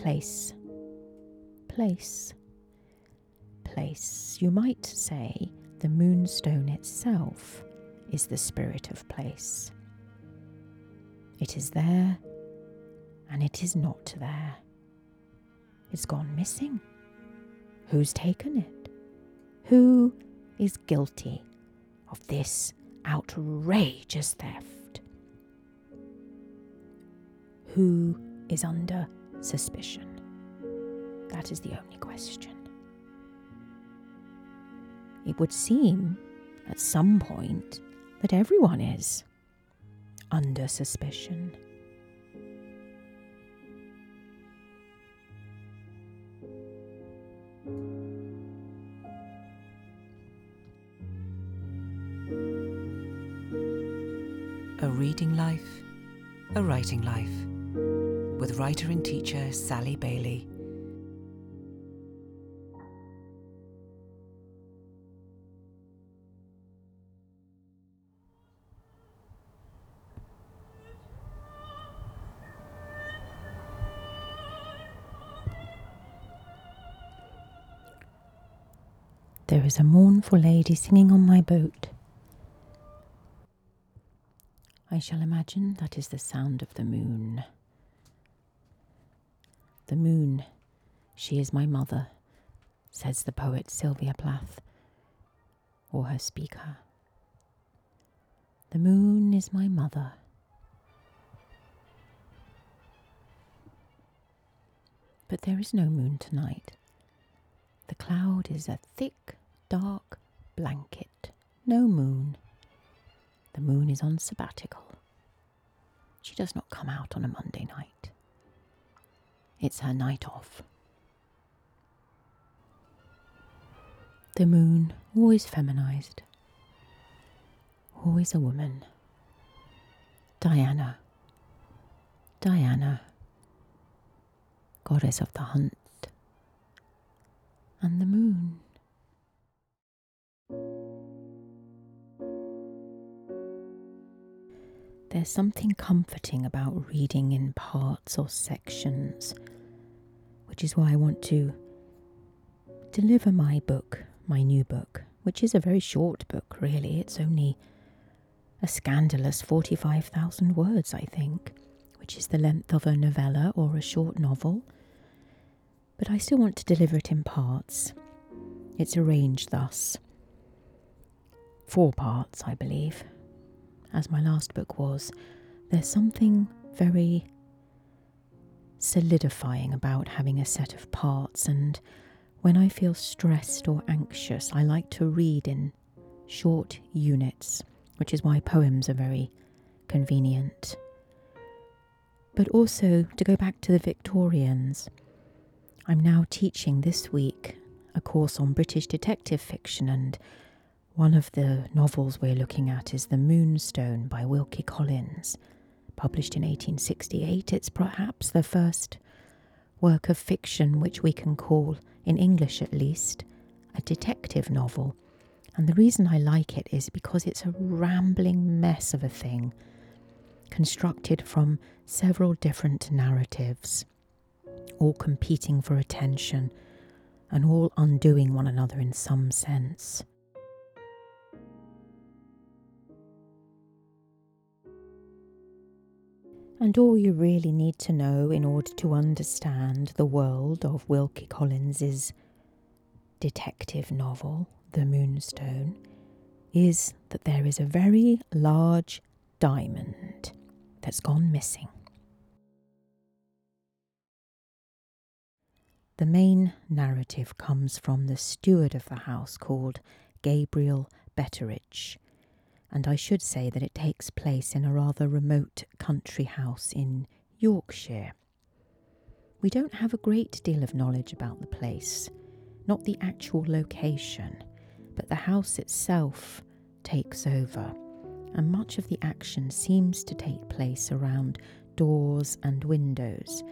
Place. Place. Place. You might say the moonstone itself is the spirit of place. It is there and it is not there. It's gone missing. Who's taken it? Who is guilty of this outrageous theft? Who is under suspicion? That is the only question. It would seem at some point that everyone is under suspicion. A reading life, a writing life, with writer and teacher Sally Bailey. There is a mournful lady singing on my boat. I shall imagine that is the sound of the moon. The moon, she is my mother, says the poet Sylvia Plath, or her speaker. The moon is my mother. But there is no moon tonight. The cloud is a thick, dark blanket. No moon. The moon is on sabbatical. She does not come out on a Monday night. It's her night off. The moon, always feminized, always a woman. Diana. Diana, goddess of the hunt and the moon. There's something comforting about reading in parts or sections, which is why I want to deliver my book, my new book, which is a very short book, really. It's only a scandalous 45,000 words, I think, which is the length of a novella or a short novel. But I still want to deliver it in parts. It's arranged thus four parts, I believe, as my last book was, there's something very solidifying about having a set of parts, and when I feel stressed or anxious, I like to read in short units, which is why poems are very convenient. But also, to go back to the Victorians, I'm now teaching this week a course on British detective fiction and one of the novels we're looking at is The Moonstone by Wilkie Collins, published in 1868. It's perhaps the first work of fiction which we can call, in English at least, a detective novel. And the reason I like it is because it's a rambling mess of a thing, constructed from several different narratives, all competing for attention and all undoing one another in some sense. And all you really need to know in order to understand the world of Wilkie Collins's detective novel, The Moonstone, is that there is a very large diamond that's gone missing. The main narrative comes from the steward of the house called Gabriel Betteridge, and I should say that it takes place in a rather remote country house in Yorkshire. We don't have a great deal of knowledge about the place, not the actual location, but the house itself takes over, and much of the action seems to take place around doors and windows,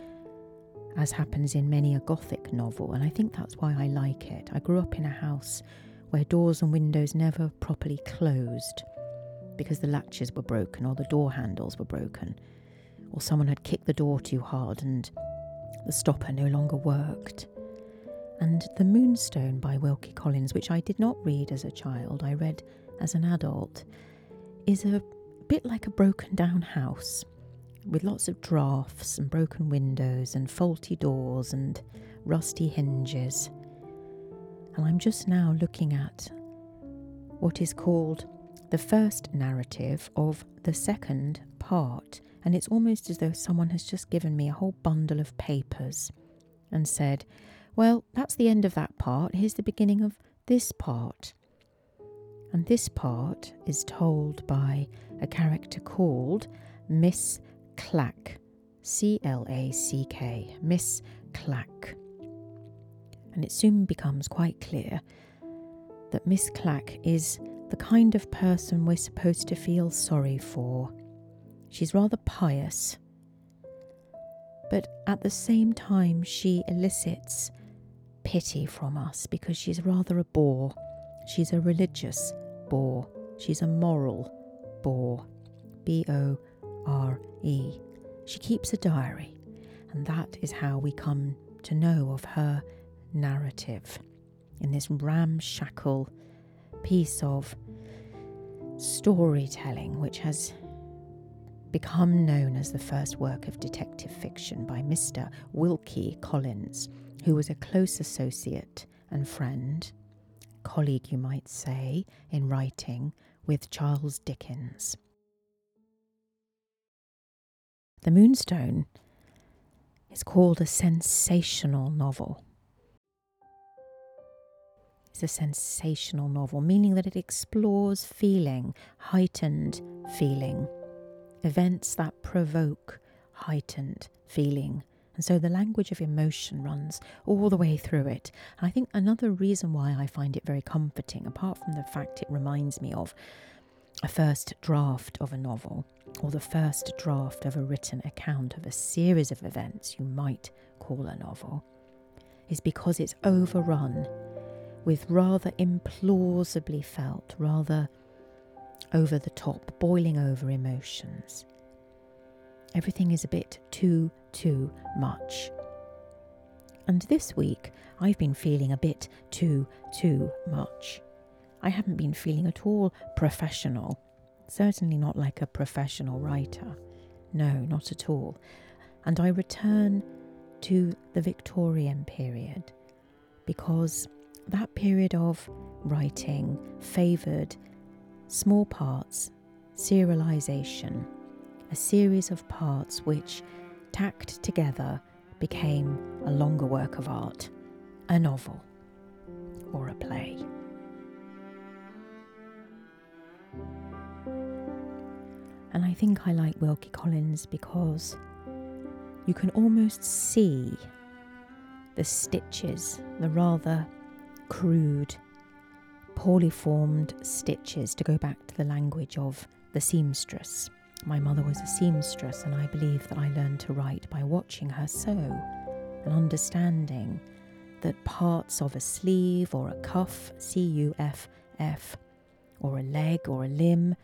as happens in many a Gothic novel, and I think that's why I like it. I grew up in a house where doors and windows never properly closed because the latches were broken or the door handles were broken, or someone had kicked the door too hard and The stopper no longer worked. And The Moonstone by Wilkie Collins, which I did not read as a child, I read as an adult, is a bit like a broken down house with lots of drafts and broken windows and faulty doors and rusty hinges. And I'm just now looking at what is called the first narrative of the second part, and it's almost as though someone has just given me a whole bundle of papers and said, Well, that's the end of that part, here's the beginning of this part. And this part is told by a character called Miss Clack, C L A C K, Miss Clack. And it soon becomes quite clear that Miss Clack is the kind of person we're supposed to feel sorry for. She's rather pious, but at the same time, she elicits pity from us because she's rather a bore. She's a religious bore. She's a moral bore. B O R E. She keeps a diary, and that is how we come to know of her narrative in this ramshackle piece of storytelling, which has become known as the first work of detective fiction by Mr. Wilkie Collins, who was a close associate and friend, colleague, you might say, in writing with Charles Dickens. The Moonstone is called a sensational novel is a sensational novel, meaning that it explores feeling, heightened feeling, events that provoke heightened feeling. And so the language of emotion runs all the way through it. I think another reason why I find it very comforting, apart from the fact it reminds me of a first draft of a novel, or the first draft of a written account of a series of events you might call a novel, is because it's overrun with rather implausibly felt, rather over the top, boiling over emotions. Everything is a bit too, too much. And this week, I've been feeling a bit too, too much. I haven't been feeling at all professional, certainly not like a professional writer. No, not at all. And I return to the Victorian period because that period of writing favoured small parts, serialisation, a series of parts which, tacked together, became a longer work of art, a novel, or a play. And I think I like Wilkie Collins because you can almost see the stitches, the rather crude, poorly formed stitches, to go back to the language of the seamstress. My mother was a seamstress, and I believe that I learned to write by watching her sew and understanding that parts of a sleeve or a cuff, C U F F, or a leg or a limb,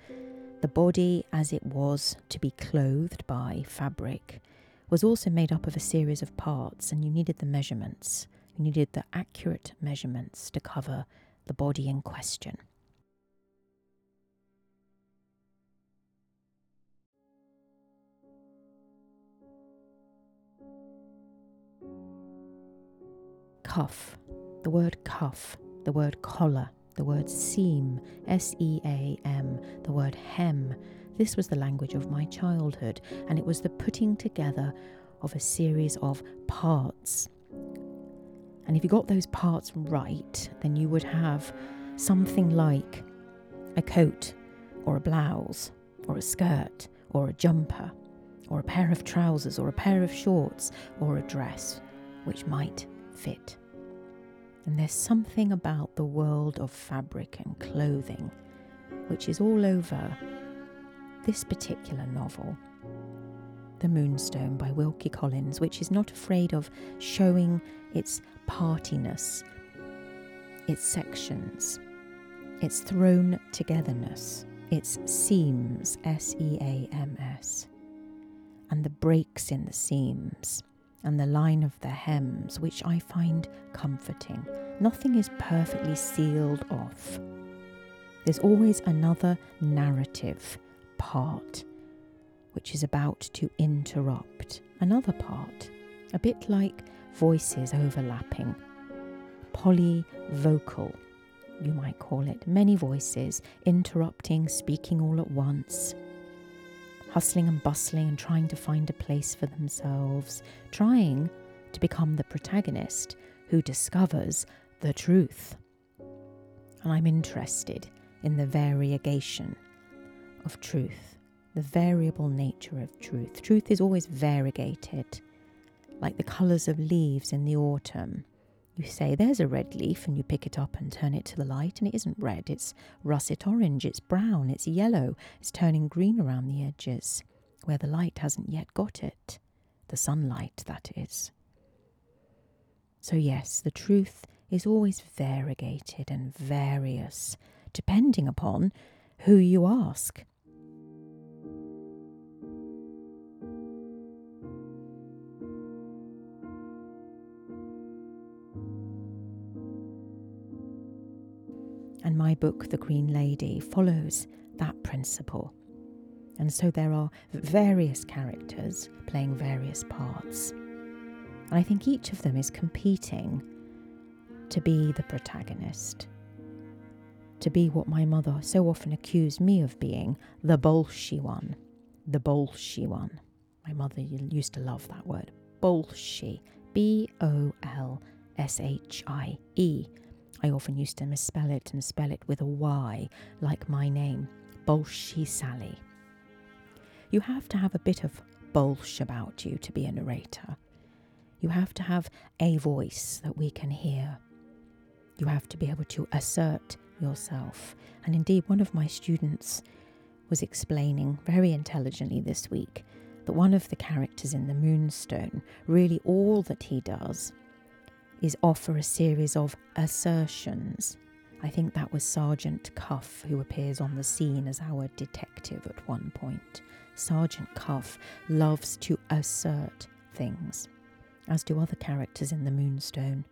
the body as it was to be clothed by fabric, was also made up of a series of parts, and you needed the measurements. You needed the accurate measurements to cover the body in question. Cuff, the word cuff, the word collar, the word seam, S E A M, the word hem. This was the language of my childhood, and it was the putting together of a series of parts and if you got those parts right, then you would have something like a coat or a blouse or a skirt or a jumper or a pair of trousers or a pair of shorts or a dress which might fit. And there's something about the world of fabric and clothing which is all over this particular novel the Moonstone by Wilkie Collins, which is not afraid of showing its partiness, its sections, its thrown togetherness, its seams, S E A M S, and the breaks in the seams, and the line of the hems, which I find comforting. Nothing is perfectly sealed off. There's always another narrative part which is about to interrupt another part, a bit like voices overlapping. Polyvocal, you might call it. Many voices interrupting, speaking all at once, hustling and bustling and trying to find a place for themselves, trying to become the protagonist who discovers the truth. And I'm interested in the variegation of truth, the variable nature of truth. Truth is always variegated, like the colours of leaves in the autumn. You say, There's a red leaf, and you pick it up and turn it to the light, and it isn't red, it's russet orange, it's brown, it's yellow, it's turning green around the edges, where the light hasn't yet got it. The sunlight, that is. So, yes, the truth is always variegated and various, depending upon who you ask. And my book, The Green Lady, follows that principle. And so there are various characters playing various parts. And I think each of them is competing to be the protagonist, to be what my mother so often accused me of being the bolshy one. The bolshy one. My mother used to love that word. Bolshy. B O L S H I E. I often used to misspell it and spell it with a Y, like my name, Bolshy Sally. You have to have a bit of bolsh about you to be a narrator. You have to have a voice that we can hear. You have to be able to assert yourself. And indeed, one of my students was explaining very intelligently this week that one of the characters in the Moonstone, really all that he does is offer a series of assertions. I think that was Sergeant Cuff who appears on the scene as our detective at one point. Sergeant Cuff loves to assert things, as do other characters in the Moonstone.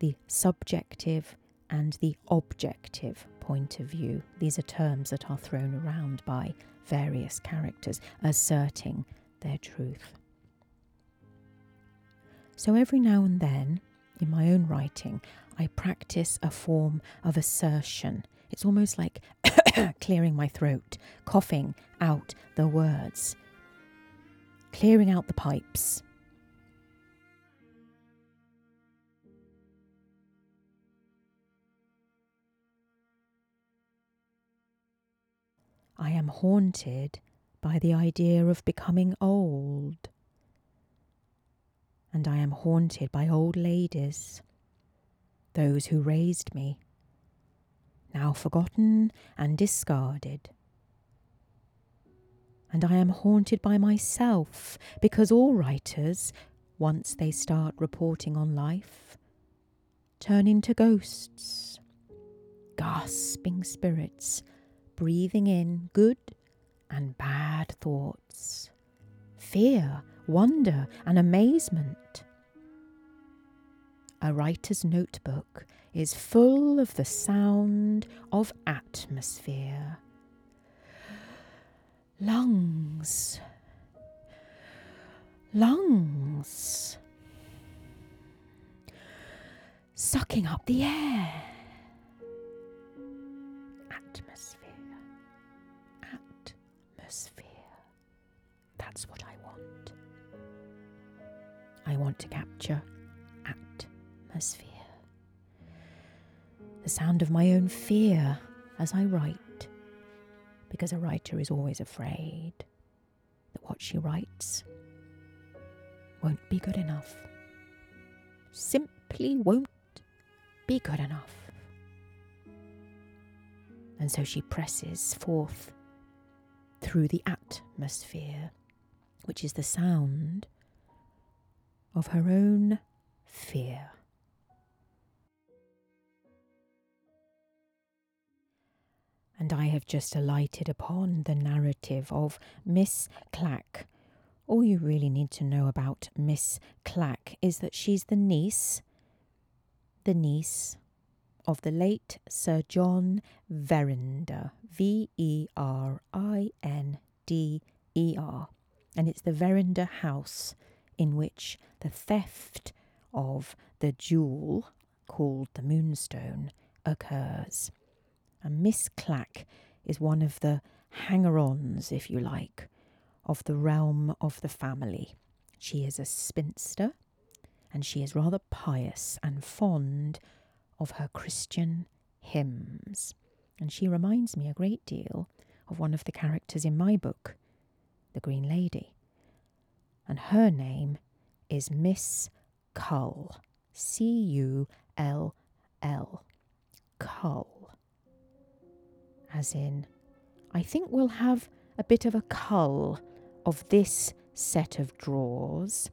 The subjective and the objective point of view, these are terms that are thrown around by various characters asserting their truth. So every now and then, in my own writing, I practice a form of assertion. It's almost like clearing my throat, coughing out the words, clearing out the pipes. I am haunted by the idea of becoming old and I am haunted by old ladies, those who raised me, now forgotten and discarded. And I am haunted by myself because all writers, once they start reporting on life, turn into ghosts, gasping spirits, breathing in good and bad thoughts, fear wonder, and amazement. A writer's notebook is full of the sound of atmosphere. Lungs, lungs, sucking up the air. Atmosphere, atmosphere. That's what I I want to capture atmosphere. The sound of my own fear as I write, because a writer is always afraid that what she writes won't be good enough. Simply won't be good enough. And so she presses forth through the atmosphere, which is the sound of her own fear. And I have just alighted upon the narrative of Miss Clack, all you really need to know about Miss Clack is that she's the niece, the niece of the late Sir John Verinder, V E R I N D E R. And it's the Verinder house in which the theft of the jewel called the Moonstone occurs. And Miss Clack is one of the hanger ons, if you like, of the realm of the family. She is a spinster and she is rather pious and fond of her Christian hymns. And she reminds me a great deal of one of the characters in my book, The Green Lady. And her name is Miss Cull. C U L L. Cull. As in, I think we'll have a bit of a cull of this set of drawers.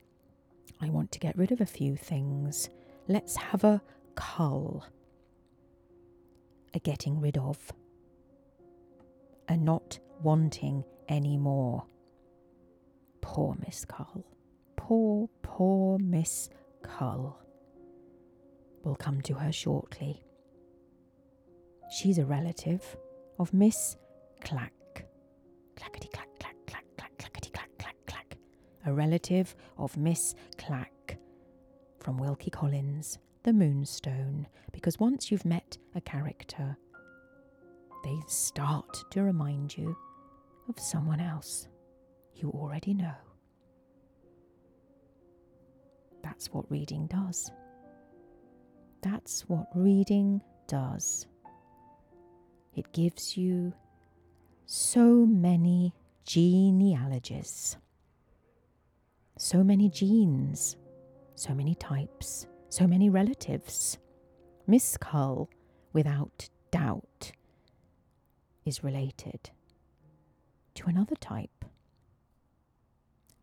I want to get rid of a few things. Let's have a cull. A getting rid of. A not wanting any more. Poor Miss Cull. Poor, poor Miss Cull. We'll come to her shortly. She's a relative of Miss Clack. Clackety clack, clack, clack, clack, clackety clack, clack, clack. A relative of Miss Clack from Wilkie Collins, The Moonstone, because once you've met a character, they start to remind you of someone else you already know. That's what reading does. That's what reading does. It gives you so many genealogies, so many genes, so many types, so many relatives. Miss Cull, without doubt, is related to another type.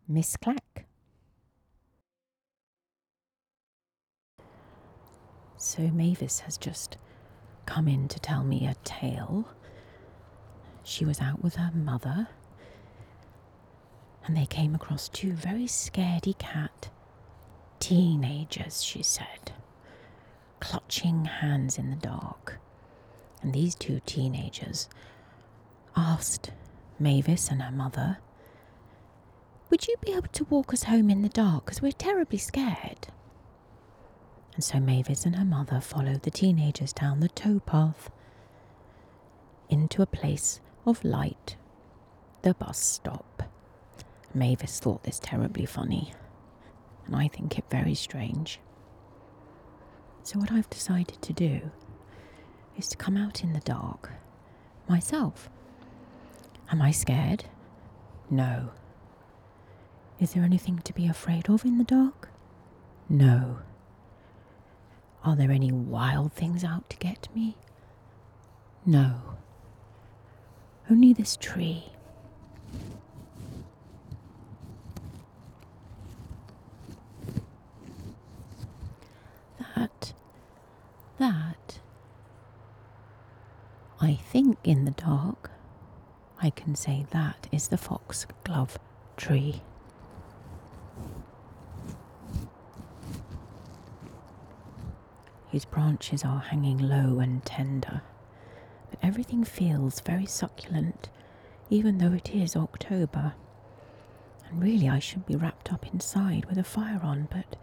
Miss Clack. So Mavis has just come in to tell me a tale. She was out with her mother and they came across two very scaredy cat teenagers, she said, clutching hands in the dark. And these two teenagers asked Mavis and her mother, Would you be able to walk us home in the dark? Because we're terribly scared. And so Mavis and her mother followed the teenagers down the towpath into a place of light, the bus stop. Mavis thought this terribly funny, and I think it very strange. So, what I've decided to do is to come out in the dark myself. Am I scared? No. Is there anything to be afraid of in the dark? No. Are there any wild things out to get me? No. Only this tree. That, that, I think in the dark, I can say that is the foxglove tree. His branches are hanging low and tender, but everything feels very succulent, even though it is October. And really, I should be wrapped up inside with a fire on, but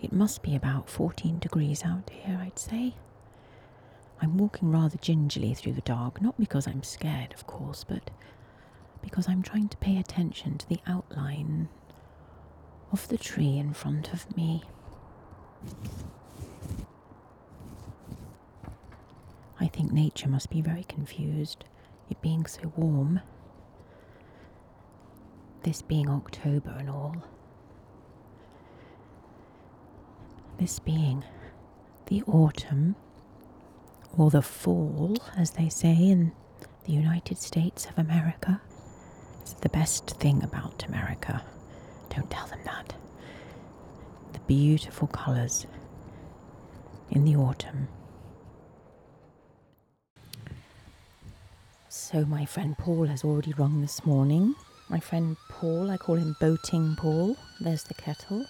it must be about 14 degrees out here, I'd say. I'm walking rather gingerly through the dark, not because I'm scared, of course, but because I'm trying to pay attention to the outline of the tree in front of me. Think nature must be very confused, it being so warm. This being October and all. This being the autumn, or the fall, as they say in the United States of America. It's the best thing about America. Don't tell them that. The beautiful colours in the autumn. So, my friend Paul has already rung this morning, My friend Paul, I call him Boating Paul. There's the kettle.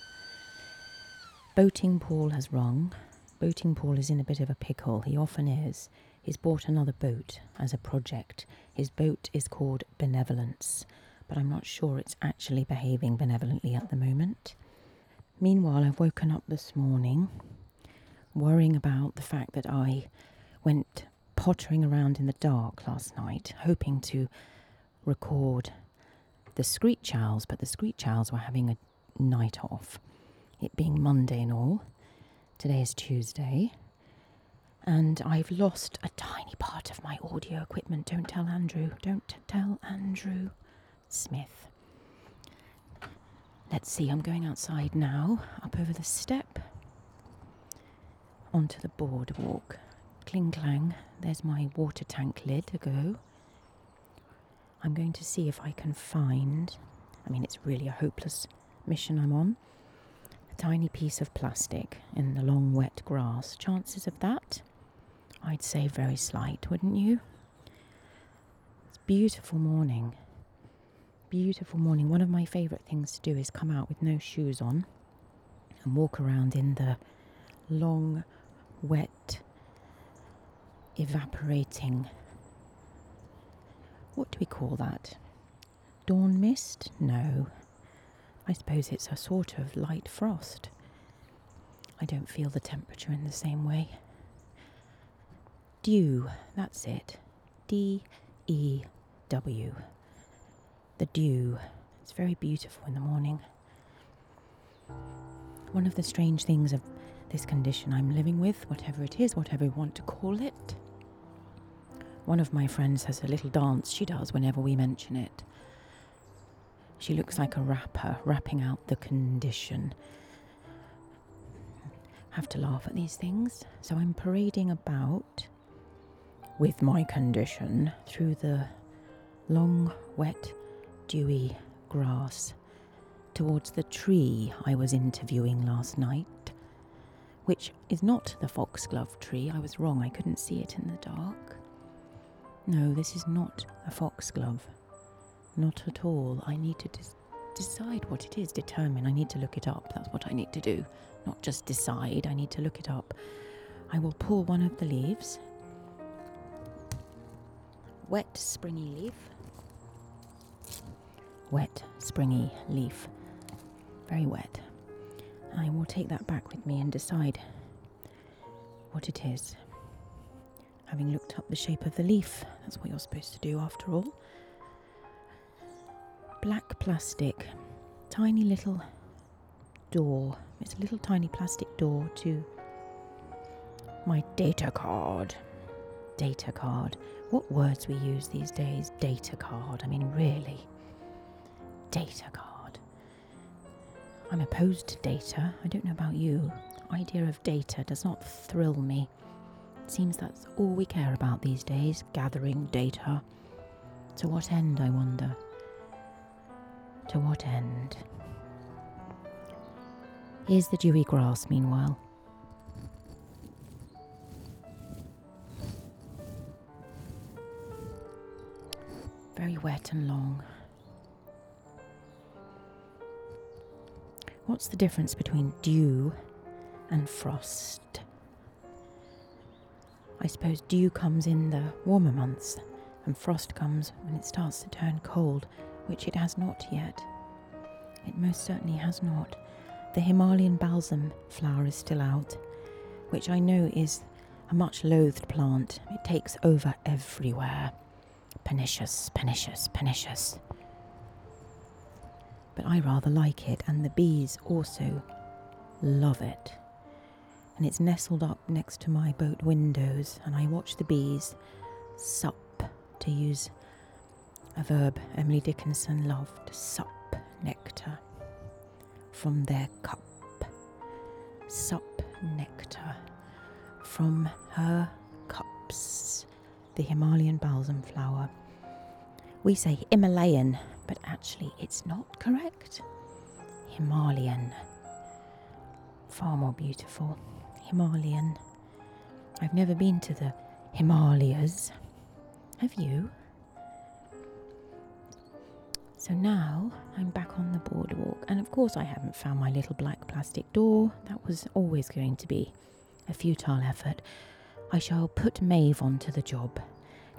Boating Paul has rung. Boating Paul is in a bit of a pickle. He often is. He's bought another boat as a project. His boat is called Benevolence, but I'm not sure it's actually behaving benevolently at the moment. Meanwhile, I've woken up this morning worrying about the fact that I went pottering around in the dark last night, hoping to record the Screech Owls, but the Screech Owls were having a night off, it being Monday and all. Today is Tuesday, and I've lost a tiny part of my audio equipment. Don't tell Andrew, don't tell Andrew Smith. Let's see, I'm going outside now, up over the step, onto the boardwalk. Cling clang, there's my water tank lid to go. I'm going to see if I can find, I mean, it's really a hopeless mission I'm on, a tiny piece of plastic in the long wet grass. Chances of that? I'd say very slight, wouldn't you? It's beautiful morning. Beautiful morning. One of my favourite things to do is come out with no shoes on and walk around in the long, wet, evaporating. What do we call that? Dawn mist? No. I suppose it's a sort of light frost. I don't feel the temperature in the same way. Dew, that's it. D E W. The dew. It's very beautiful in the morning. One of the strange things of this condition I'm living with, whatever it is, whatever you want to call it. One of my friends has a little dance she does whenever we mention it. She looks like a rapper, rapping out the condition. Have to laugh at these things, so I'm parading about with my condition through the long, wet, dewy grass towards the tree I was interviewing last night which is not the foxglove tree. I was wrong, I couldn't see it in the dark. No, this is not a foxglove. Not at all. I need to decide what it is, determine. I need to look it up. That's what I need to do. Not just decide, I need to look it up. I will pull one of the leaves. Wet, springy leaf. Wet, springy leaf. Very wet. I will take that back with me and decide what it is. Having looked up the shape of the leaf, that's what you're supposed to do after all. Black plastic, tiny little door. It's a little tiny plastic door to my data card. Data card. What words we use these days? Data card. I mean, really. Data card. I'm opposed to data. I don't know about you. Idea of data does not thrill me. Seems that's all we care about these days gathering data. To what end, I wonder? To what end? Here's the dewy grass, meanwhile. Very wet and long. What's the difference between dew and frost? I suppose dew comes in the warmer months, and frost comes when it starts to turn cold, which it has not yet. It most certainly has not. The Himalayan balsam flower is still out, which I know is a much loathed plant. It takes over everywhere. Pernicious, pernicious, pernicious but I rather like it, and the bees also love it. And it's nestled up next to my boat windows, and I watch the bees sup, to use a verb Emily Dickinson loved sup nectar from their cup. Sup nectar from her cups, the Himalayan balsam flower. We say Himalayan but actually it's not correct. Himalayan. Far more beautiful. Himalayan. I've never been to the Himalayas. Have you? So now I'm back on the boardwalk, and of course, I haven't found my little black plastic door. That was always going to be a futile effort. I shall put Maeve onto the job,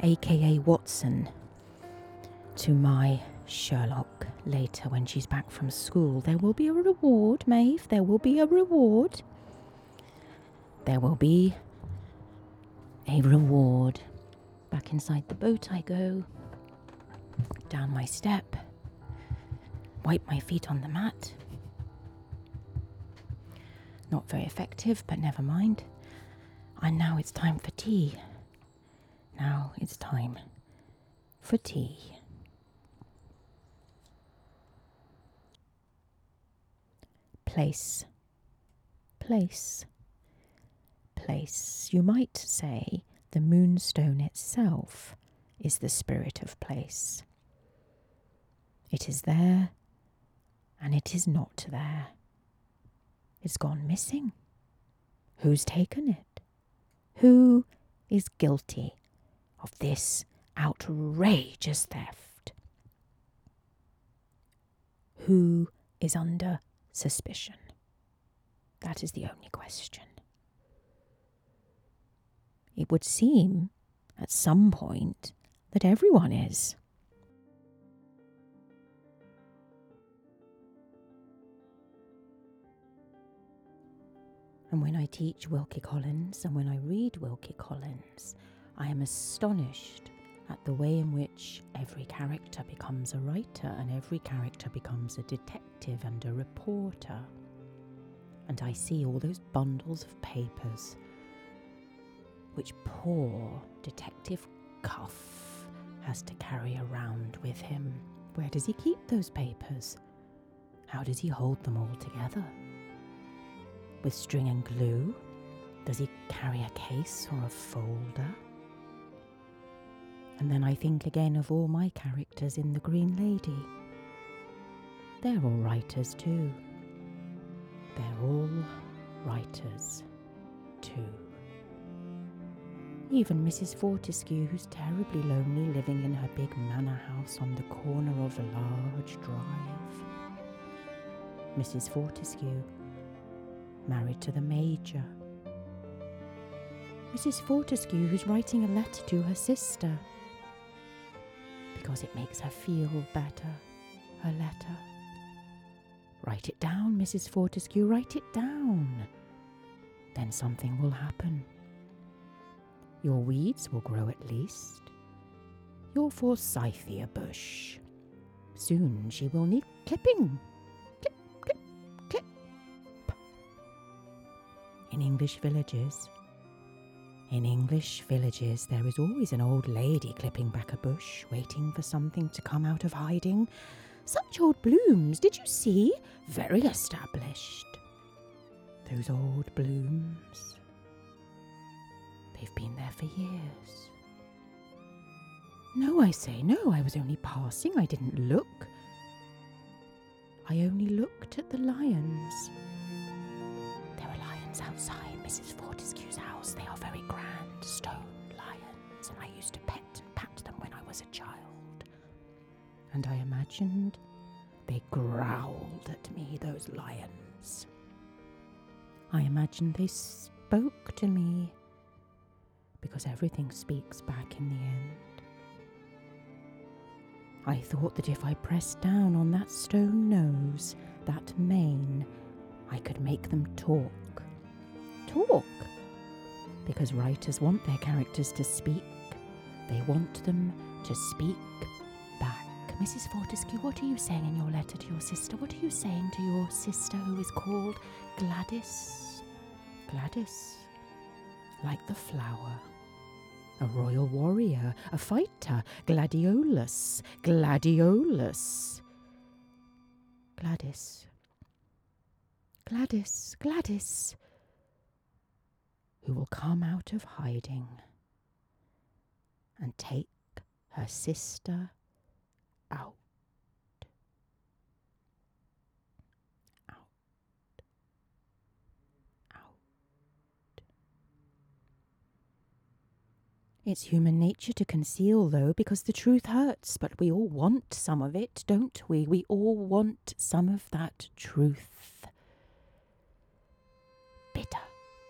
aka Watson, to my Sherlock later when she's back from school. There will be a reward, Maeve. There will be a reward. There will be a reward. Back inside the boat I go. Down my step. Wipe my feet on the mat. Not very effective, but never mind. And now it's time for tea. Now it's time for tea. Place. Place. Place. You might say the moonstone itself is the spirit of place. It is there and it is not there. It's gone missing. Who's taken it? Who is guilty of this outrageous theft? Who is under suspicion? That is the only question. It would seem at some point that everyone is. And when I teach Wilkie Collins and when I read Wilkie Collins, I am astonished at the way in which every character becomes a writer and every character becomes a detective and a reporter. And I see all those bundles of papers which poor Detective Cuff has to carry around with him. Where does he keep those papers? How does he hold them all together? with string and glue? Does he carry a case or a folder? And then I think again of all my characters in The Green Lady. They're all writers too. They're all writers too. Even Mrs. Fortescue, who's terribly lonely living in her big manor house on the corner of a large drive. Mrs. Fortescue married to the Major. Mrs. Fortescue, who's writing a letter to her sister because it makes her feel better, her letter. Write it down, Mrs. Fortescue, write it down. Then something will happen. Your weeds will grow at least. Your forsythia bush. Soon she will need clipping. Clip, clip, clip. In English villages. In English villages, there is always an old lady clipping back a bush, waiting for something to come out of hiding. Such old blooms, did you see? Very established. Those old blooms. They've been there for years. No, I say, no, I was only passing. I didn't look. I only looked at the lions There are lions outside Mrs. Fortescue's house. They are very grand stone lions, and I used to pet and pat them when I was a child. And I imagined they growled at me, those lions. I imagined they spoke to me, because everything speaks back in the end. I thought that if I pressed down on that stone nose, that mane, I could make them talk talk. Because writers want their characters to speak. They want them to speak back. Mrs. Fortescue, what are you saying in your letter to your sister? What are you saying to your sister who is called Gladys? Gladys, like the flower. A royal warrior, a fighter, gladiolus, gladiolus. Gladys, Gladys, Gladys who will come out of hiding and take her sister out. It's human nature to conceal, though, because the truth hurts, but we all want some of it, don't we? We all want some of that truth. Bitter,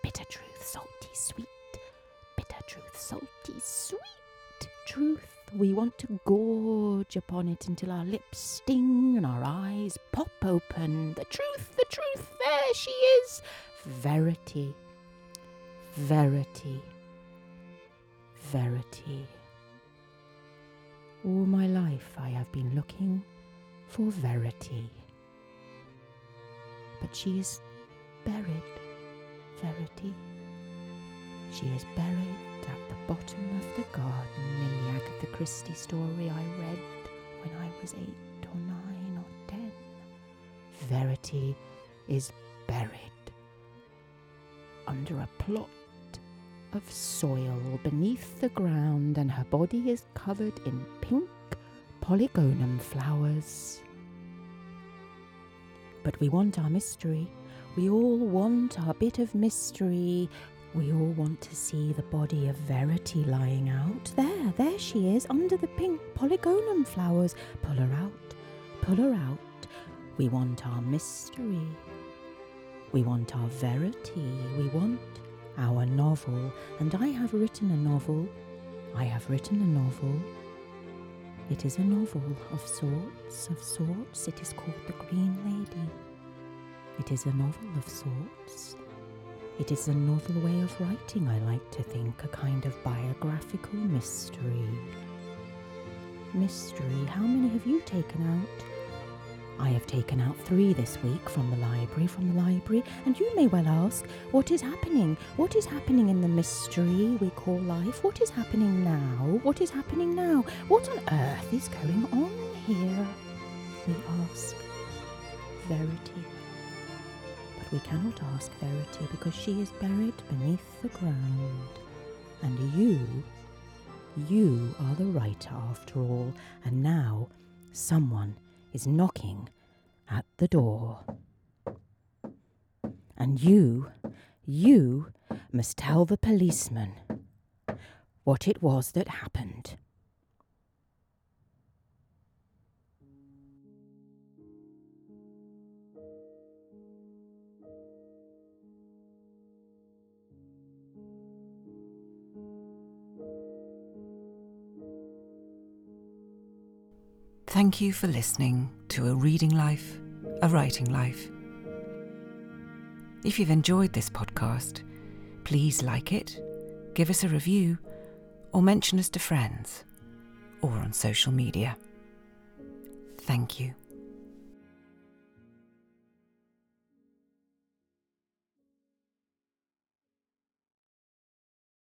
bitter truth, salty, sweet. Bitter truth, salty, sweet truth. We want to gorge upon it until our lips sting and our eyes pop open. The truth, the truth, there she is. Verity, verity verity. All my life I have been looking for verity. But she is buried, verity. She is buried at the bottom of the garden in the Agatha Christie story I read when I was eight or nine or ten. Verity is buried under a plot of soil beneath the ground, and her body is covered in pink polygonum flowers. But we want our mystery. We all want our bit of mystery. We all want to see the body of Verity lying out. There, there she is, under the pink polygonum flowers. Pull her out, pull her out. We want our mystery. We want our verity. We want our novel, and I have written a novel. I have written a novel. It is a novel of sorts, of sorts. It is called The Green Lady. It is a novel of sorts. It is a novel way of writing, I like to think, a kind of biographical mystery. Mystery, how many have you taken out? I have taken out three this week from the library, from the library, and you may well ask, what is happening? What is happening in the mystery we call life? What is happening now? What is happening now? What on earth is going on here? We ask Verity. But we cannot ask Verity because she is buried beneath the ground. And you, you are the writer after all, and now someone is knocking at the door. And you, you must tell the policeman what it was that happened. Thank you for listening to A Reading Life, A Writing Life. If you've enjoyed this podcast, please like it, give us a review, or mention us to friends or on social media. Thank you.